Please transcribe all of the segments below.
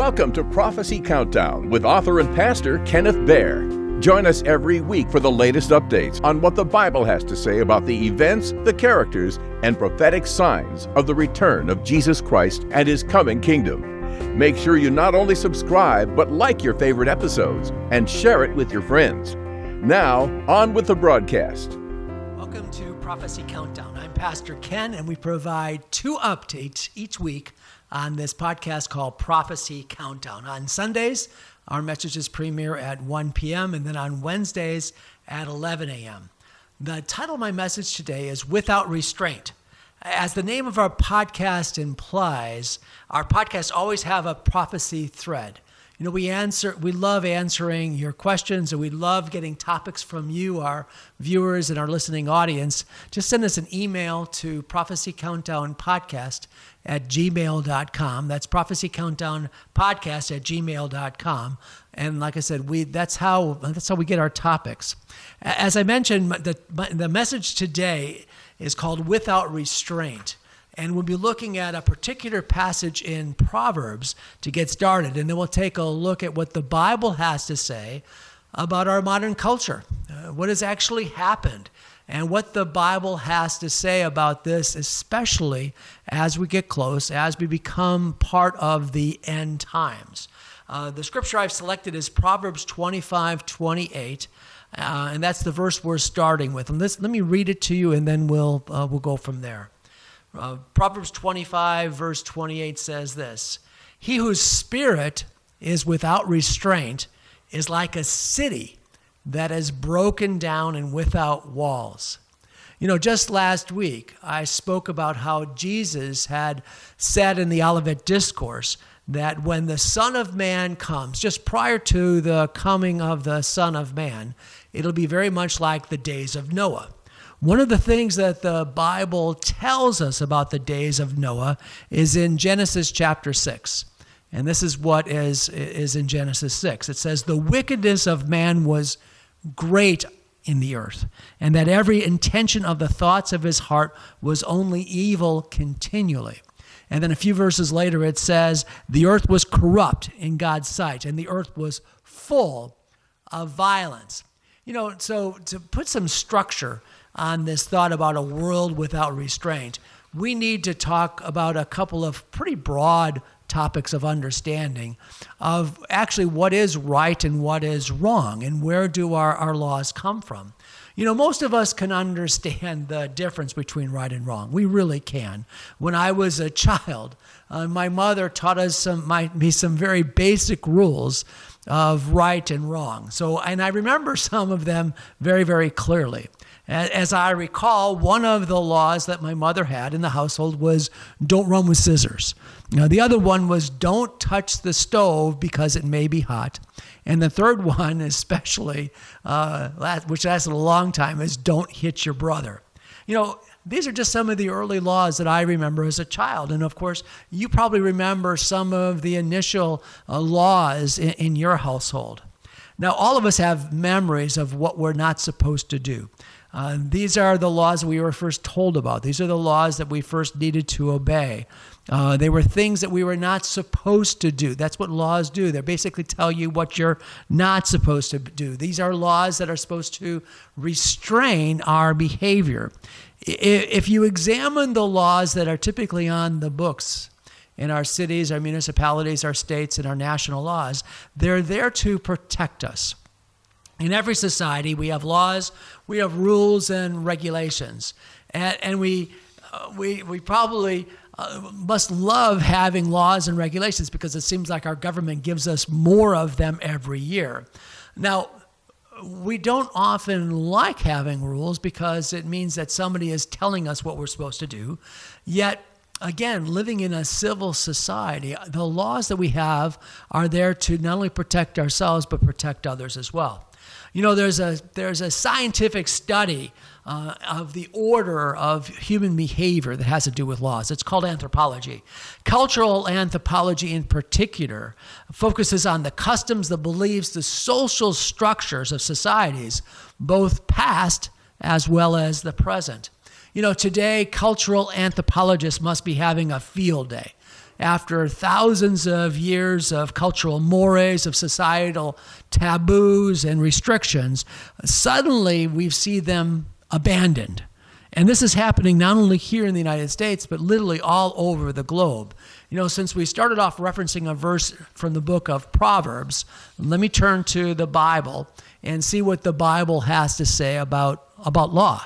Welcome to Prophecy Countdown with author and pastor Kenneth Baer. Join us every week for the latest updates on what the Bible has to say about the events, the characters, and prophetic signs of the return of Jesus Christ and his coming kingdom. Make sure you not only subscribe, but like your favorite episodes and share it with your friends. Now, on with the broadcast. Welcome to Prophecy Countdown. I'm Pastor Ken, and we provide two updates each week on this podcast called Prophecy Countdown. On Sundays, our messages premiere at 1 p.m., and then on Wednesdays at 11 a.m. The title of my message today is Without Restraint. As the name of our podcast implies, our podcasts always have a prophecy thread. You know, we answer, we love answering your questions and we love getting topics from you, our viewers and our listening audience. Just send us an email to prophecy countdown podcast at gmail.com. That's prophecy countdown podcast at gmail.com. And like I said, we that's how that's how we get our topics. As I mentioned, the, the message today is called Without Restraint. And we'll be looking at a particular passage in Proverbs to get started. And then we'll take a look at what the Bible has to say about our modern culture, uh, what has actually happened, and what the Bible has to say about this, especially as we get close, as we become part of the end times. Uh, the scripture I've selected is Proverbs 25 28. Uh, and that's the verse we're starting with. And let me read it to you, and then we'll, uh, we'll go from there. Uh, Proverbs 25, verse 28 says this He whose spirit is without restraint is like a city that is broken down and without walls. You know, just last week, I spoke about how Jesus had said in the Olivet Discourse that when the Son of Man comes, just prior to the coming of the Son of Man, it'll be very much like the days of Noah. One of the things that the Bible tells us about the days of Noah is in Genesis chapter 6. And this is what is, is in Genesis 6. It says, The wickedness of man was great in the earth, and that every intention of the thoughts of his heart was only evil continually. And then a few verses later, it says, The earth was corrupt in God's sight, and the earth was full of violence. You know, so to put some structure on this thought about a world without restraint, we need to talk about a couple of pretty broad topics of understanding of actually what is right and what is wrong and where do our, our laws come from. You know, most of us can understand the difference between right and wrong. We really can. When I was a child, uh, my mother taught us some, my, me some very basic rules of right and wrong. So, and I remember some of them very, very clearly. As I recall, one of the laws that my mother had in the household was don't run with scissors. Now, the other one was don't touch the stove because it may be hot. And the third one, especially, uh, which lasted a long time, is don't hit your brother. You know, these are just some of the early laws that I remember as a child. And of course, you probably remember some of the initial uh, laws in, in your household. Now, all of us have memories of what we're not supposed to do. Uh, these are the laws we were first told about. These are the laws that we first needed to obey. Uh, they were things that we were not supposed to do. That's what laws do. They basically tell you what you're not supposed to do. These are laws that are supposed to restrain our behavior. If you examine the laws that are typically on the books in our cities, our municipalities, our states, and our national laws, they're there to protect us. In every society, we have laws, we have rules and regulations, and, and we, uh, we, we probably uh, must love having laws and regulations because it seems like our government gives us more of them every year. Now, we don't often like having rules because it means that somebody is telling us what we're supposed to do. Yet, again, living in a civil society, the laws that we have are there to not only protect ourselves, but protect others as well. You know, there's a, there's a scientific study uh, of the order of human behavior that has to do with laws. It's called anthropology. Cultural anthropology, in particular, focuses on the customs, the beliefs, the social structures of societies, both past as well as the present. You know, today, cultural anthropologists must be having a field day after thousands of years of cultural mores, of societal taboos and restrictions, suddenly we see them abandoned. And this is happening not only here in the United States, but literally all over the globe. You know, since we started off referencing a verse from the book of Proverbs, let me turn to the Bible and see what the Bible has to say about, about law.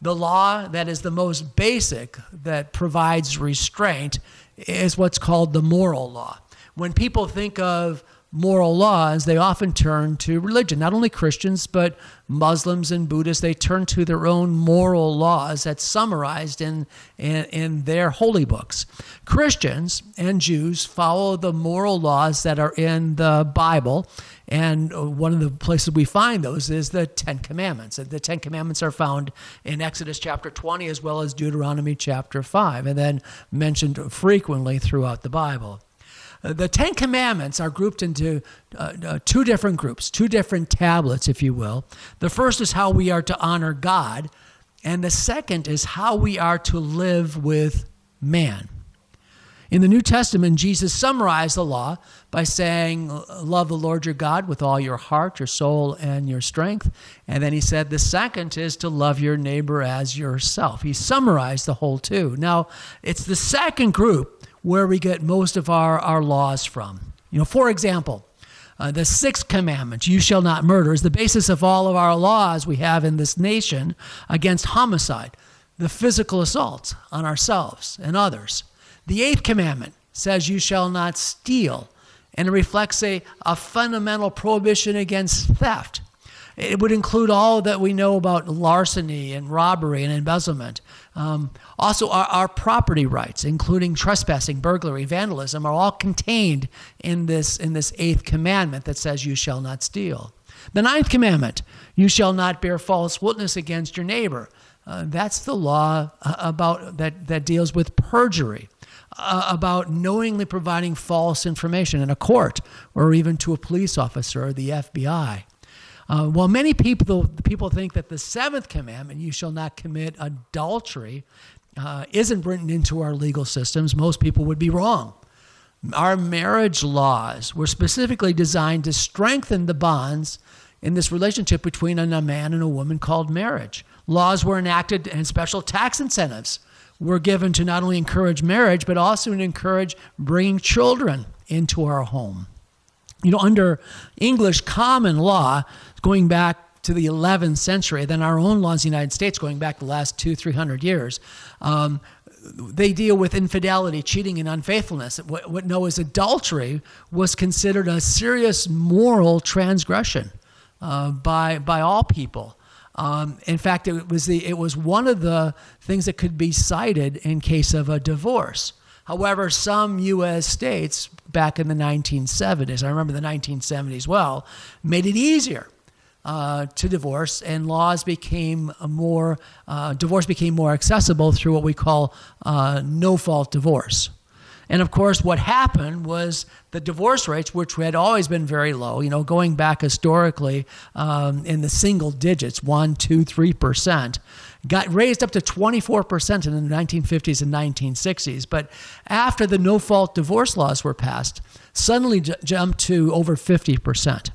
The law that is the most basic that provides restraint is what's called the moral law. When people think of moral laws, they often turn to religion. Not only Christians, but Muslims and Buddhists, they turn to their own moral laws that's summarized in, in, in, their holy books. Christians and Jews follow the moral laws that are in the Bible. And one of the places we find those is the Ten Commandments. The Ten Commandments are found in Exodus chapter 20 as well as Deuteronomy chapter 5, and then mentioned frequently throughout the Bible. Uh, the Ten Commandments are grouped into uh, uh, two different groups, two different tablets, if you will. The first is how we are to honor God, and the second is how we are to live with man. In the New Testament, Jesus summarized the law by saying, Love the Lord your God with all your heart, your soul, and your strength. And then he said, The second is to love your neighbor as yourself. He summarized the whole two. Now, it's the second group where we get most of our, our laws from. You know, for example, uh, the sixth commandment, you shall not murder, is the basis of all of our laws we have in this nation against homicide, the physical assault on ourselves and others. The eighth commandment says, you shall not steal, and it reflects a, a fundamental prohibition against theft. It would include all that we know about larceny and robbery and embezzlement. Um, also, our, our, property rights, including trespassing, burglary, vandalism, are all contained in this, in this eighth commandment that says, You shall not steal. The ninth commandment, You shall not bear false witness against your neighbor. Uh, that's the law uh, about that, that deals with perjury. Uh, about knowingly providing false information in a court or even to a police officer or the FBI. Uh, while many people people think that the seventh commandment, "You shall not commit adultery," uh, isn't written into our legal systems, most people would be wrong. Our marriage laws were specifically designed to strengthen the bonds in this relationship between a man and a woman called marriage. Laws were enacted and special tax incentives were given to not only encourage marriage, but also to encourage bringing children into our home. You know, under English common law, going back to the 11th century, then our own laws in the United States going back the last two, three hundred years, um, they deal with infidelity, cheating, and unfaithfulness. What, what as adultery was considered a serious moral transgression uh, by, by all people. Um, in fact, it was, the, it was one of the things that could be cited in case of a divorce. However, some U.S. states back in the 1970s, I remember the 1970s well, made it easier uh, to divorce, and laws became more, uh, divorce became more accessible through what we call uh, no fault divorce. And of course, what happened was the divorce rates, which had always been very low, you know, going back historically um, in the single digits, one, two, three percent, got raised up to 24% in the 1950s and 1960s. But after the no fault divorce laws were passed, suddenly j- jumped to over 50%.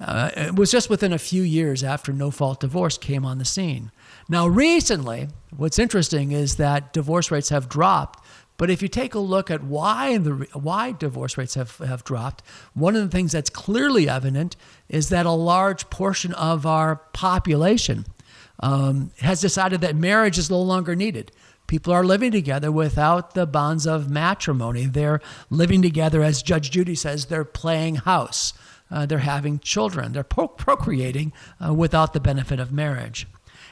Uh, it was just within a few years after no fault divorce came on the scene. Now, recently, what's interesting is that divorce rates have dropped. But if you take a look at why the why divorce rates have, have dropped, one of the things that's clearly evident is that a large portion of our population um, has decided that marriage is no longer needed. People are living together without the bonds of matrimony. They're living together, as Judge Judy says, they're playing house uh, they're having children, they're pro- procreating uh, without the benefit of marriage.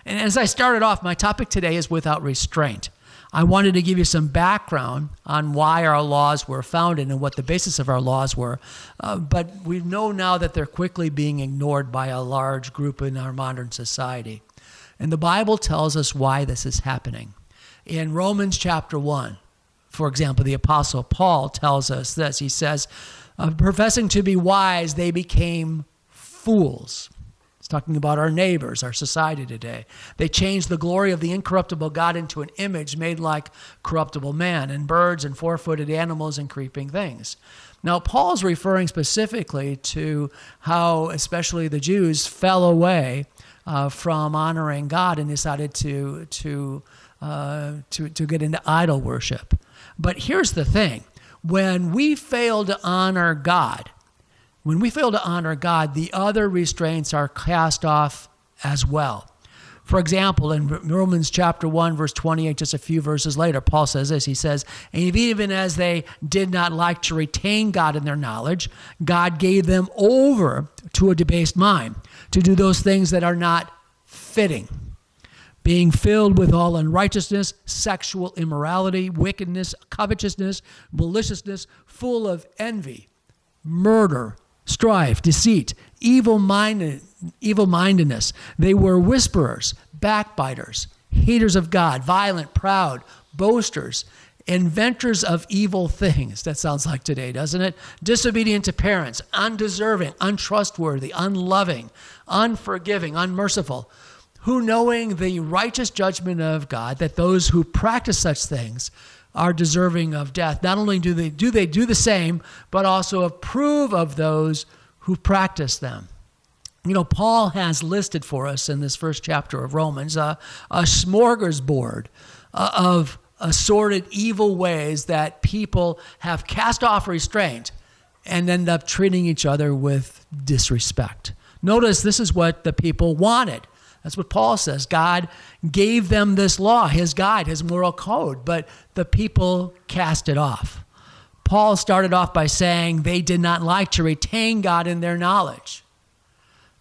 And as I started off, my topic today is without restraint. I wanted to give you some background on why our laws were founded and what the basis of our laws were. Uh, but we know now that they're quickly being ignored by a large group in our modern society. And the Bible tells us why this is happening. In Romans chapter 1, for example, the Apostle Paul tells us this. He says, uh, professing to be wise, they became fools. Talking about our neighbors, our society today. They changed the glory of the incorruptible God into an image made like corruptible man and birds and four footed animals and creeping things. Now, Paul's referring specifically to how, especially the Jews, fell away uh, from honoring God and decided to, to, uh, to, to get into idol worship. But here's the thing when we fail to honor God, when we fail to honor God, the other restraints are cast off as well. For example, in Romans chapter 1, verse 28, just a few verses later, Paul says this. He says, And even as they did not like to retain God in their knowledge, God gave them over to a debased mind to do those things that are not fitting, being filled with all unrighteousness, sexual immorality, wickedness, covetousness, maliciousness, full of envy, murder strife, deceit, evil minded, evil mindedness. They were whisperers, backbiters, haters of God, violent, proud, boasters, inventors of evil things. That sounds like today, doesn't it? Disobedient to parents, undeserving, untrustworthy, unloving, unforgiving, unmerciful. Who, knowing the righteous judgment of God, that those who practice such things are deserving of death. Not only do they do they do the same, but also approve of those who practice them. You know, Paul has listed for us in this first chapter of Romans uh, a smorgasbord uh, of assorted evil ways that people have cast off restraint and end up treating each other with disrespect. Notice this is what the people wanted. That's what Paul says. God gave them this law, his guide, his moral code, but the people cast it off. Paul started off by saying they did not like to retain God in their knowledge.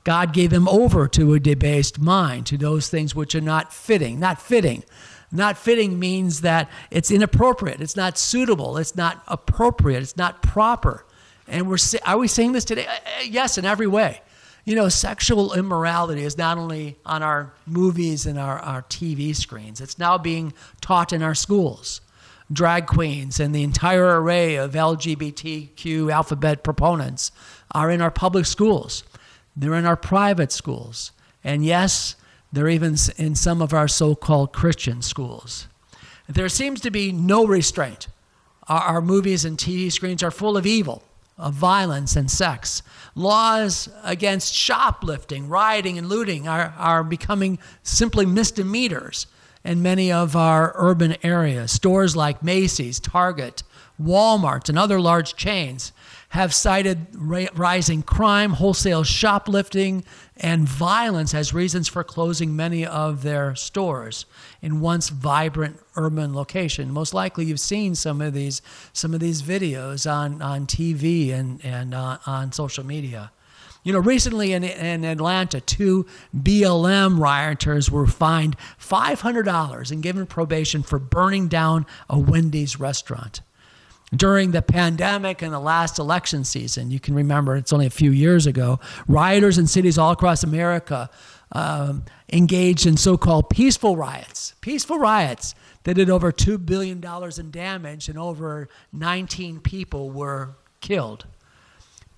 God gave them over to a debased mind, to those things which are not fitting. Not fitting. Not fitting means that it's inappropriate, it's not suitable, it's not appropriate, it's not proper. And we're are we saying this today? Uh, uh, yes, in every way. You know, sexual immorality is not only on our movies and our, our TV screens, it's now being taught in our schools. Drag queens and the entire array of LGBTQ alphabet proponents are in our public schools. They're in our private schools. And yes, they're even in some of our so called Christian schools. There seems to be no restraint. Our, our movies and TV screens are full of evil of violence and sex. Laws against shoplifting, rioting, and looting are, are becoming simply misdemeanors in many of our urban areas. Stores like Macy's, Target, Walmart, and other large chains have cited rising crime, wholesale shoplifting, and violence as reasons for closing many of their stores in once vibrant urban location. Most likely, you've seen some of these some of these videos on on TV and and uh, on social media. You know, recently in, in Atlanta, two BLM rioters were fined $500 and given probation for burning down a Wendy's restaurant during the pandemic and the last election season. You can remember it's only a few years ago. Rioters in cities all across America um, engaged in so called peaceful riots. Peaceful riots that did over $2 billion in damage and over 19 people were killed.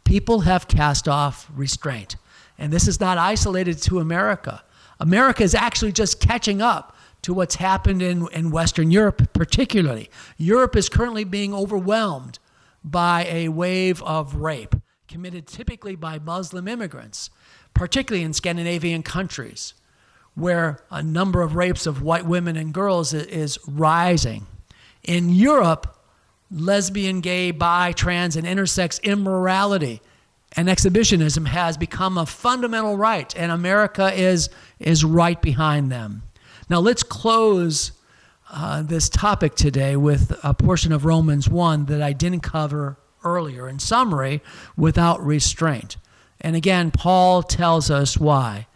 People have cast off restraint. And this is not isolated to America. America is actually just catching up to what's happened in, in Western Europe, particularly. Europe is currently being overwhelmed by a wave of rape committed typically by Muslim immigrants, particularly in Scandinavian countries, where a number of rapes of white women and girls is rising. In Europe, lesbian, gay, bi, trans, and intersex immorality and exhibitionism has become a fundamental right, and America is, is right behind them. Now, let's close uh, this topic today with a portion of Romans 1 that I didn't cover earlier. In summary, without restraint. And again, Paul tells us why.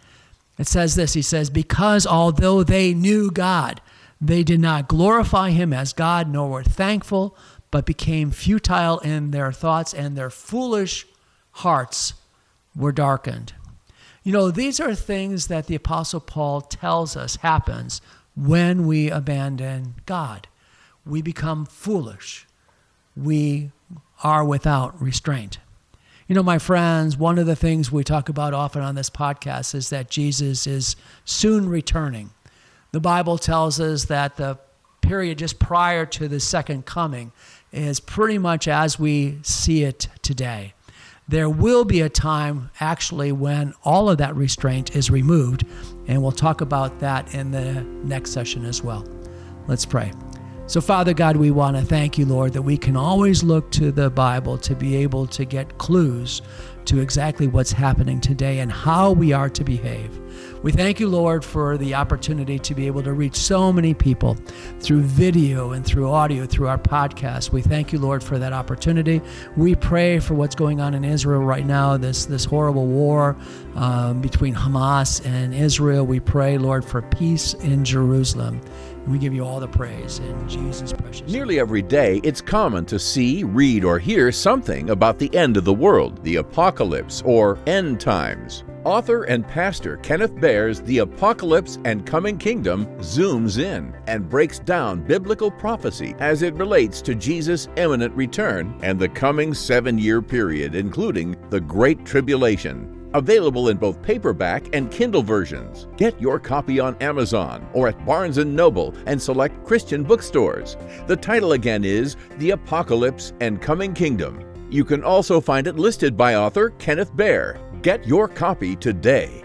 It says this He says, Because although they knew God, they did not glorify him as God, nor were thankful, but became futile in their thoughts, and their foolish hearts were darkened. You know, these are things that the Apostle Paul tells us happens when we abandon God. We become foolish. We are without restraint. You know, my friends, one of the things we talk about often on this podcast is that Jesus is soon returning. The Bible tells us that the period just prior to the second coming is pretty much as we see it today. There will be a time actually when all of that restraint is removed, and we'll talk about that in the next session as well. Let's pray. So, Father God, we want to thank you, Lord, that we can always look to the Bible to be able to get clues to exactly what's happening today and how we are to behave. We thank you, Lord, for the opportunity to be able to reach so many people through video and through audio, through our podcast. We thank you, Lord, for that opportunity. We pray for what's going on in Israel right now, this, this horrible war um, between Hamas and Israel. We pray, Lord, for peace in Jerusalem. We give you all the praise in Jesus' precious name. Nearly every day, it's common to see, read, or hear something about the end of the world, the apocalypse, or end times. Author and pastor Kenneth Baer's The Apocalypse and Coming Kingdom zooms in and breaks down biblical prophecy as it relates to Jesus' imminent return and the coming seven year period, including the Great Tribulation. Available in both paperback and Kindle versions. Get your copy on Amazon or at Barnes & Noble and select Christian bookstores. The title again is The Apocalypse and Coming Kingdom. You can also find it listed by author Kenneth Baer. Get your copy today.